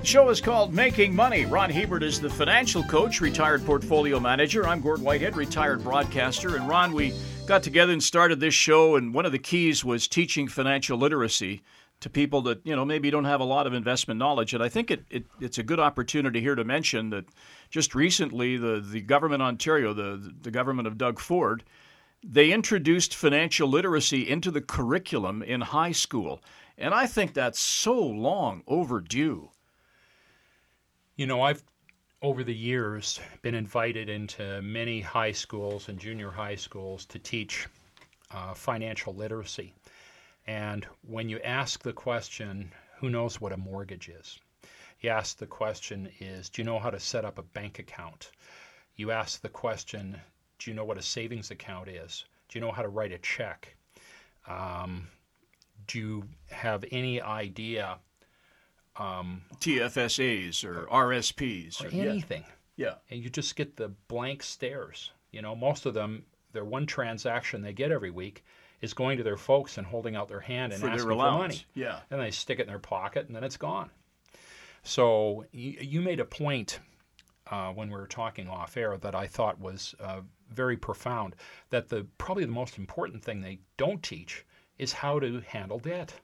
The show is called Making Money. Ron Hebert is the financial coach, retired portfolio manager. I'm Gord Whitehead, retired broadcaster. And Ron, we got together and started this show, and one of the keys was teaching financial literacy to people that you know maybe don't have a lot of investment knowledge. And I think it, it it's a good opportunity here to mention that just recently the the government of Ontario, the the government of Doug Ford, they introduced financial literacy into the curriculum in high school, and I think that's so long overdue. You know, I've over the years been invited into many high schools and junior high schools to teach uh, financial literacy. And when you ask the question, who knows what a mortgage is? You ask the question is, do you know how to set up a bank account? You ask the question, do you know what a savings account is? Do you know how to write a check? Um, do you have any idea um, TFSAs or RSPs or, or anything. Yeah. And you just get the blank stares. You know, most of them, their one transaction they get every week is going to their folks and holding out their hand and for asking for money. Yeah. And they stick it in their pocket and then it's gone. So you, you made a point uh, when we were talking off air that I thought was uh, very profound. That the probably the most important thing they don't teach is how to handle debt.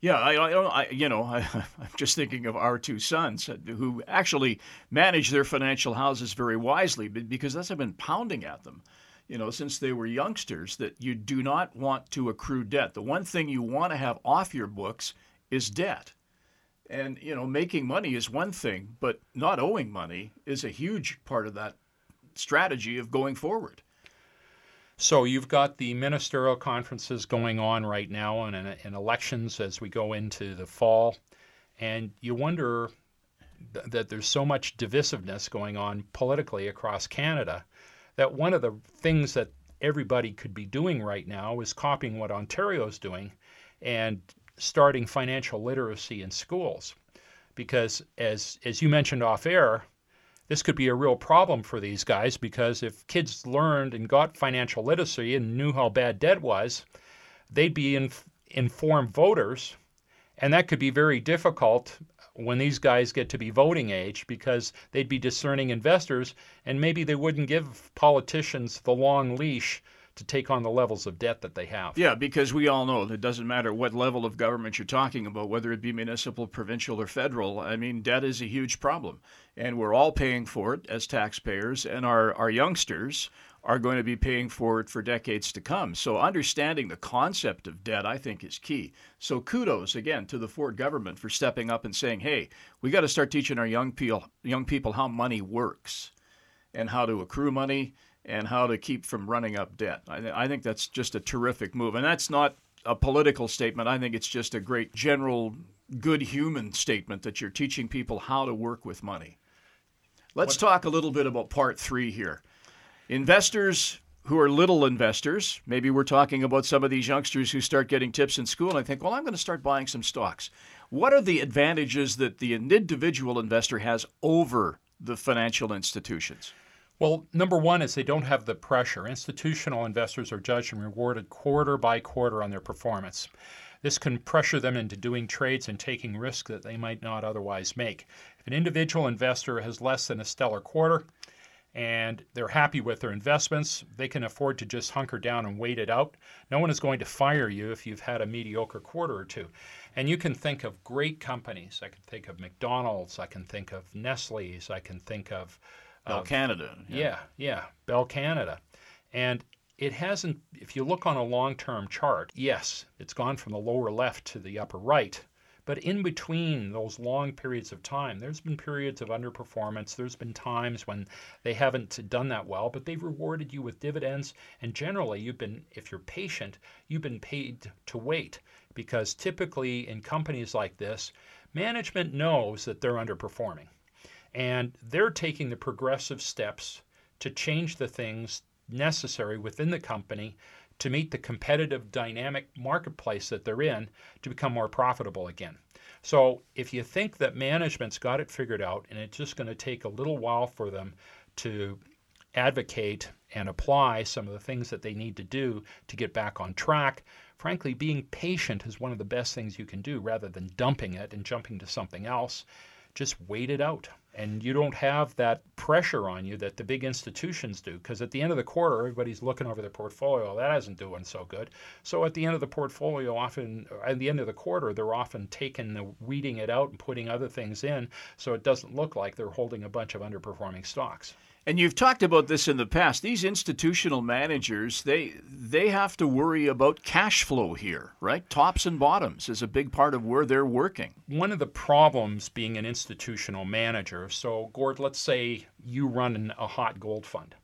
Yeah, I, I, oh, I you know, I, am just thinking of our two sons uh, who actually manage their financial houses very wisely, because that's been pounding at them, you know, since they were youngsters that you do not want to accrue debt. The one thing you want to have off your books is debt. And you know, making money is one thing, but not owing money is a huge part of that strategy of going forward. So you've got the ministerial conferences going on right now and, elections as we go into the fall. And you wonder th- that there's so much divisiveness going on politically across Canada that one of the things that everybody could be doing right now is copying what Ontario is doing and starting financial literacy in schools. Because as, as you mentioned off air, this could be a real problem for these guys because if kids learned and got financial literacy and knew how bad debt was, they'd be in, informed voters. And that could be very difficult when these guys get to be voting age because they'd be discerning investors and maybe they wouldn't give politicians the long leash to take on the levels of debt that they have. Yeah, because we all know that it doesn't matter what level of government you're talking about, whether it be municipal, provincial, or federal. I mean, debt is a huge problem. And we're all paying for it as taxpayers, and our, our youngsters are going to be paying for it for decades to come. So understanding the concept of debt, I think, is key. So kudos again to the Ford government for stepping up and saying, "Hey, we got to start teaching our young people young people how money works and how to accrue money and how to keep from running up debt. I, th- I think that's just a terrific move. And that's not a political statement. I think it's just a great general good human statement that you're teaching people how to work with money. Let's what? talk a little bit about part three here. Investors who are little investors, maybe we're talking about some of these youngsters who start getting tips in school and I think, well, I'm going to start buying some stocks. What are the advantages that the individual investor has over the financial institutions? Well, number one is they don't have the pressure. Institutional investors are judged and rewarded quarter by quarter on their performance. This can pressure them into doing trades and taking risks that they might not otherwise make. If an individual investor has less than a stellar quarter and they're happy with their investments, they can afford to just hunker down and wait it out. No one is going to fire you if you've had a mediocre quarter or two. And you can think of great companies. I can think of McDonald's, I can think of Nestle's, I can think of Bell um, Canada. Yeah. yeah, yeah, Bell Canada. And it hasn't, if you look on a long term chart, yes, it's gone from the lower left to the upper right. But in between those long periods of time, there's been periods of underperformance. There's been times when they haven't done that well, but they've rewarded you with dividends. And generally, you've been, if you're patient, you've been paid to wait. Because typically in companies like this, management knows that they're underperforming. And they're taking the progressive steps to change the things necessary within the company to meet the competitive dynamic marketplace that they're in to become more profitable again. So if you think that management's got it figured out and it's just going to take a little while for them to advocate and apply some of the things that they need to do to get back on track, frankly, being patient is one of the best things you can do rather than dumping it and jumping to something else just wait it out and you don't have that pressure on you that the big institutions do because at the end of the quarter everybody's looking over their portfolio oh, that isn't doing so good. So at the end of the portfolio often at the end of the quarter they're often taking the weeding it out and putting other things in so it doesn't look like they're holding a bunch of underperforming stocks and you've talked about this in the past. These institutional managers, they they have to worry about cash flow here, right? Tops and bottoms is a big part of where they're working. One of the problems being an institutional manager, so Gord, let's say you run a hot gold fund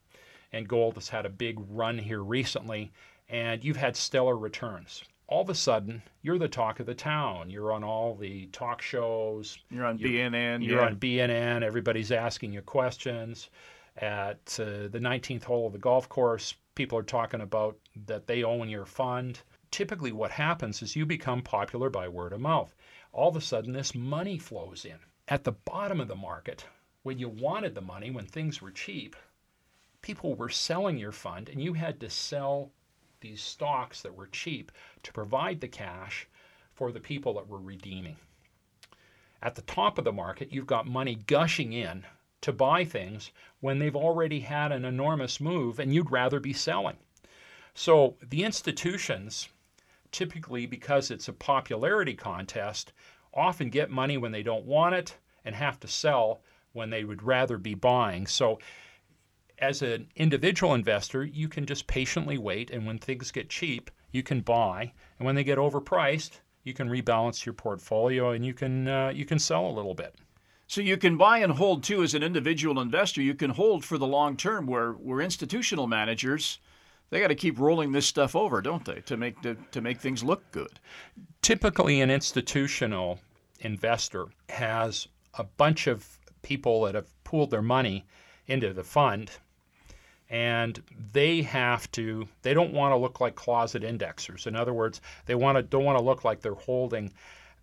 and gold has had a big run here recently and you've had stellar returns all of a sudden you're the talk of the town. You're on all the talk shows. You're on you're, BNN. You're yeah. on BNN. Everybody's asking you questions at uh, the 19th hole of the golf course, people are talking about that they own your fund. Typically, what happens is you become popular by word of mouth. All of a sudden, this money flows in. At the bottom of the market, when you wanted the money, when things were cheap, people were selling your fund, and you had to sell these stocks that were cheap to provide the cash for the people that were redeeming. At the top of the market, you've got money gushing in to buy things when they've already had an enormous move and you'd rather be selling. So the institutions, typically because it's a popularity contest, often get money when they don't want it and have to sell when they would rather be buying. So as an individual investor, you can just patiently wait, and when things get cheap, you can buy, and when they get overpriced, you can rebalance your portfolio and you can uh, you can sell a little bit. So you can buy and hold too as an individual investor. You can hold for the long term where where institutional managers they got to keep rolling this stuff over, don't they, to make to, to make things look good. Typically an institutional investor has a bunch of people that have pooled their money into the fund and they have to they don't want to look like closet indexers in other words they want to don't want to look like they're holding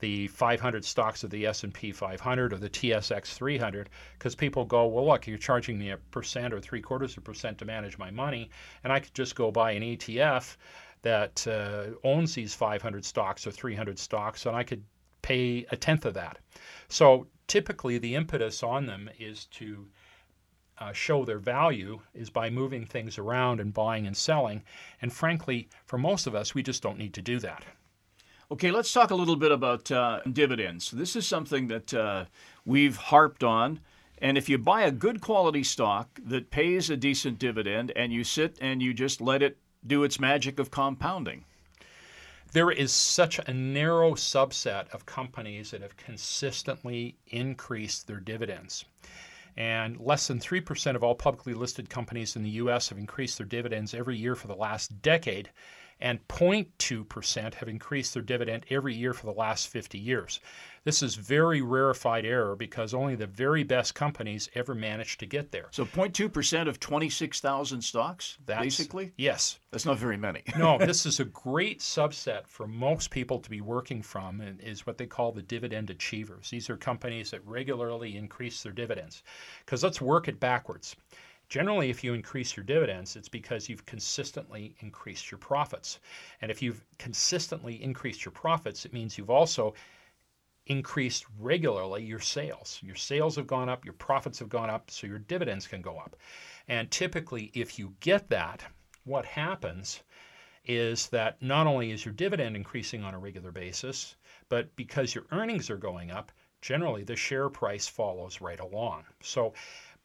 the 500 stocks of the S&P 500 or the TSX 300 because people go, well, look, you're charging me a percent or three quarters of a percent to manage my money, and I could just go buy an ETF that uh, owns these 500 stocks or 300 stocks, and I could pay a tenth of that. So typically, the impetus on them is to uh, show their value is by moving things around and buying and selling. And frankly, for most of us, we just don't need to do that. Okay, let's talk a little bit about uh, dividends. This is something that uh, we've harped on. And if you buy a good quality stock that pays a decent dividend and you sit and you just let it do its magic of compounding, there is such a narrow subset of companies that have consistently increased their dividends. And less than 3% of all publicly listed companies in the US have increased their dividends every year for the last decade and 0.2% have increased their dividend every year for the last 50 years. This is very rarefied error because only the very best companies ever managed to get there. So 0.2% of 26,000 stocks, That's, basically? Yes. That's not very many. no, this is a great subset for most people to be working from and is what they call the dividend achievers. These are companies that regularly increase their dividends. Because let's work it backwards. Generally, if you increase your dividends, it's because you've consistently increased your profits. And if you've consistently increased your profits, it means you've also increased regularly your sales. Your sales have gone up, your profits have gone up, so your dividends can go up. And typically, if you get that, what happens is that not only is your dividend increasing on a regular basis, but because your earnings are going up, generally the share price follows right along. So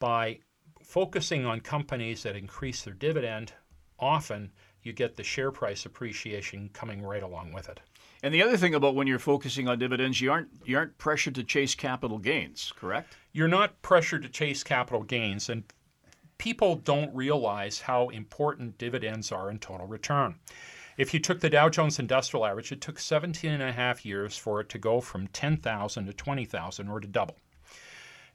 by focusing on companies that increase their dividend, often you get the share price appreciation coming right along with it. And the other thing about when you're focusing on dividends, you aren't you aren't pressured to chase capital gains, correct? You're not pressured to chase capital gains and people don't realize how important dividends are in total return. If you took the Dow Jones Industrial Average, it took 17 and a half years for it to go from 10,000 to 20,000 or to double.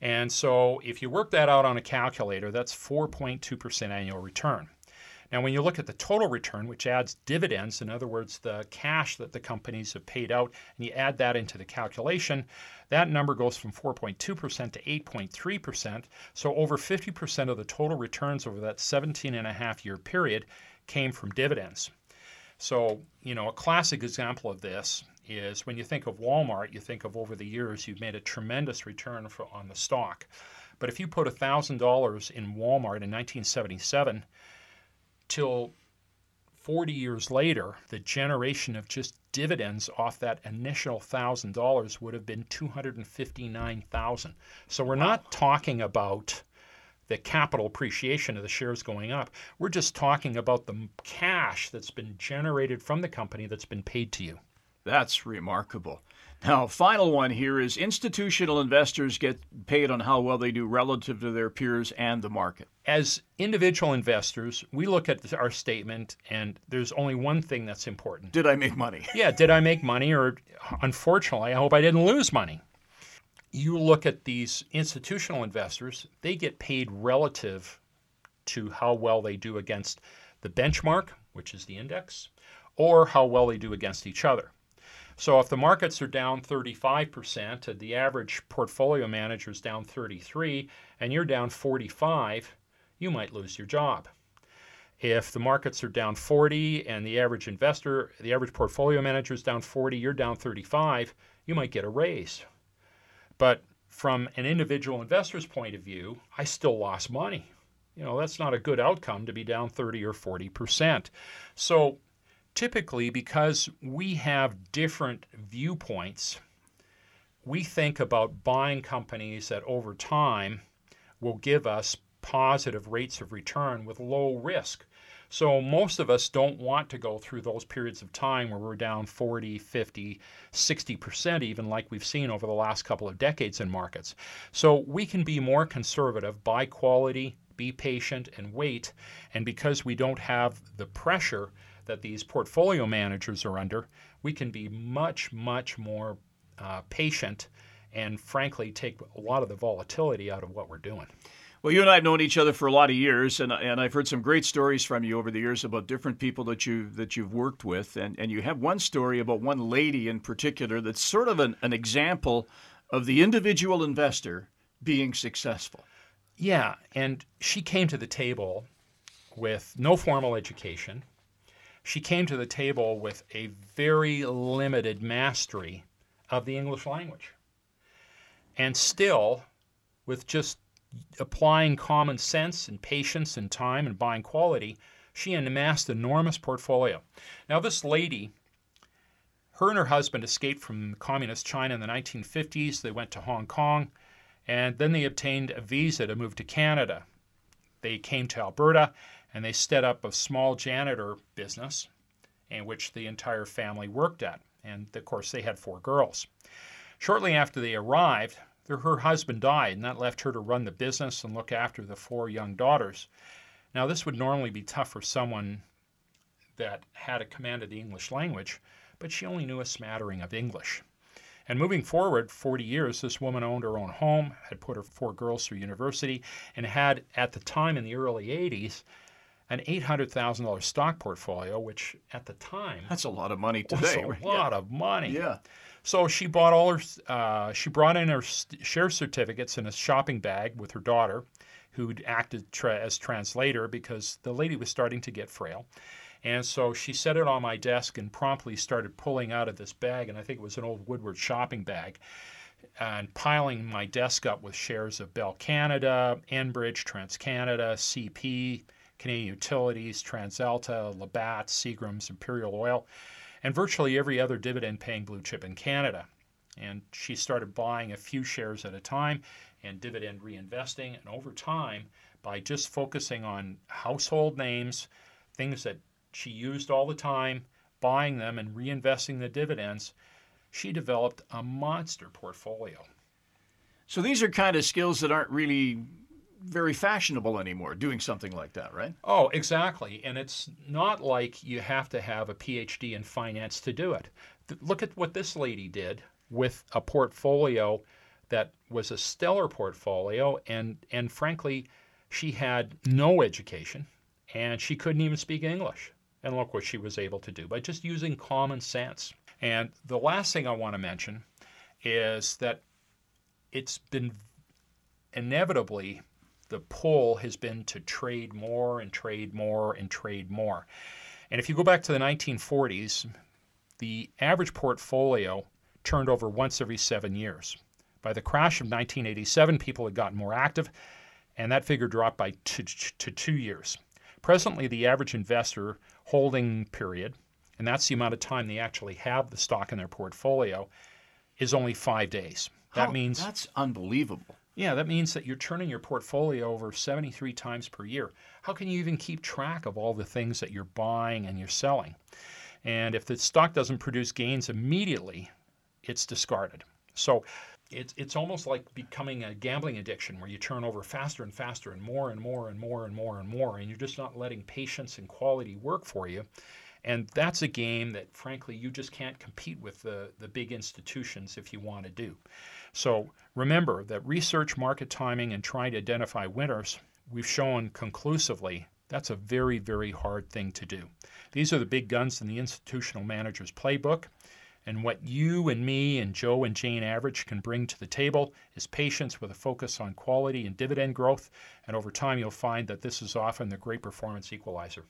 And so if you work that out on a calculator, that's 4.2% annual return. Now, when you look at the total return, which adds dividends, in other words, the cash that the companies have paid out, and you add that into the calculation, that number goes from 4.2% to 8.3%. So over 50% of the total returns over that 17 and a half year period came from dividends. So, you know, a classic example of this is when you think of Walmart, you think of over the years you've made a tremendous return for, on the stock. But if you put $1,000 in Walmart in 1977 till 40 years later, the generation of just dividends off that initial $1,000 would have been 259,000. So we're not talking about the capital appreciation of the shares going up. We're just talking about the cash that's been generated from the company that's been paid to you. That's remarkable. Now, final one here is institutional investors get paid on how well they do relative to their peers and the market. As individual investors, we look at our statement and there's only one thing that's important. Did I make money? yeah, did I make money or unfortunately, I hope I didn't lose money. You look at these institutional investors, they get paid relative to how well they do against the benchmark, which is the index, or how well they do against each other. So if the markets are down 35% and the average portfolio manager is down 33 and you're down 45, you might lose your job. If the markets are down 40 and the average investor, the average portfolio manager is down 40, you're down 35, you might get a raise. But from an individual investor's point of view, I still lost money. You know, that's not a good outcome to be down 30 or 40%. So typically, because we have different viewpoints, we think about buying companies that over time will give us positive rates of return with low risk. So most of us don't want to go through those periods of time where we're down 40, 50, 60%, even like we've seen over the last couple of decades in markets. So we can be more conservative, buy quality, be patient, and wait. And because we don't have the pressure that these portfolio managers are under, we can be much, much more uh, patient and frankly take a lot of the volatility out of what we're doing. Well, you and I have known each other for a lot of years, and, and I've heard some great stories from you over the years about different people that you that you've worked with, and, and you have one story about one lady in particular that's sort of an, an example of the individual investor being successful. Yeah, and she came to the table with no formal education, she came to the table with a very limited mastery of the English language. And still, with just applying common sense and patience and time and buying quality, she amassed an enormous portfolio. Now, this lady, her and her husband escaped from communist China in the 1950s. They went to Hong Kong, and then they obtained a visa to move to Canada. They came to Alberta and they set up a small janitor business in which the entire family worked at. And of course, they had four girls. Shortly after they arrived, her husband died, and that left her to run the business and look after the four young daughters. Now, this would normally be tough for someone that had a command of the English language, but she only knew a smattering of English. And moving forward 40 years, this woman owned her own home, had put her four girls through university, and had, at the time in the early 80s, an $800,000 stock portfolio, which at the time that's a lot of money today. A lot yeah. of money. Yeah. So she bought all her. Uh, she brought in her share certificates in a shopping bag with her daughter, who acted tra- as translator because the lady was starting to get frail. And so she set it on my desk and promptly started pulling out of this bag, and I think it was an old Woodward shopping bag, and piling my desk up with shares of Bell Canada, Enbridge, TransCanada, CP, Canadian Utilities, TransAlta, Labatt, Seagram's, Imperial Oil, and virtually every other dividend paying blue chip in Canada. And she started buying a few shares at a time and dividend reinvesting. And over time, by just focusing on household names, things that she used all the time, buying them and reinvesting the dividends, she developed a monster portfolio. So these are kind of skills that aren't really very fashionable anymore doing something like that, right? Oh, exactly. And it's not like you have to have a PhD in finance to do it. Look at what this lady did with a portfolio that was a stellar portfolio and and frankly, she had no education and she couldn't even speak English. And look what she was able to do by just using common sense. And the last thing I want to mention is that it's been inevitably the pull has been to trade more and trade more and trade more. And if you go back to the 1940s, the average portfolio turned over once every seven years. By the crash of 1987, people had gotten more active, and that figure dropped by two, to two years. Presently, the average investor holding period, and that's the amount of time they actually have the stock in their portfolio, is only five days. That means that's unbelievable. Yeah, that means that you're turning your portfolio over 73 times per year. How can you even keep track of all the things that you're buying and you're selling? And if the stock doesn't produce gains immediately, it's discarded. So it's, it's almost like becoming a gambling addiction where you turn over faster and faster and more and more and more and more and more, and you're just not letting patience and quality work for you. And that's a game that, frankly, you just can't compete with the, the big institutions if you want to do. So remember that research market timing and trying to identify winners, we've shown conclusively that's a very, very hard thing to do. These are the big guns in the institutional manager's playbook. And what you and me and Joe and Jane Average can bring to the table is patience with a focus on quality and dividend growth. And over time, you'll find that this is often the great performance equalizer.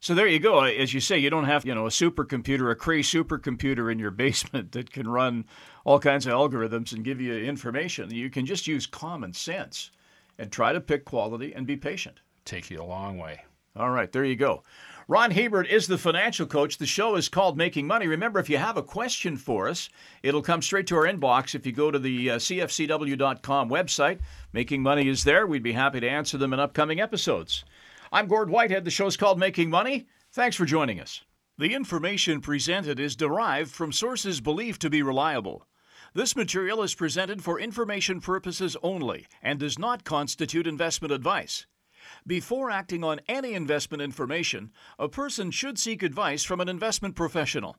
So there you go. As you say, you don't have, you know, a supercomputer, a Cray supercomputer in your basement that can run all kinds of algorithms and give you information. You can just use common sense and try to pick quality and be patient. Take you a long way. All right, there you go. Ron Hebert is the financial coach. The show is called Making Money. Remember, if you have a question for us, it'll come straight to our inbox if you go to the uh, CFCW.com website. Making Money is there. We'd be happy to answer them in upcoming episodes. I'm Gord Whitehead. The show's called Making Money. Thanks for joining us. The information presented is derived from sources believed to be reliable. This material is presented for information purposes only and does not constitute investment advice. Before acting on any investment information, a person should seek advice from an investment professional.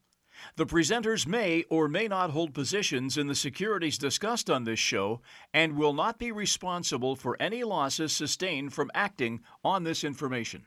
The presenters may or may not hold positions in the securities discussed on this show and will not be responsible for any losses sustained from acting on this information.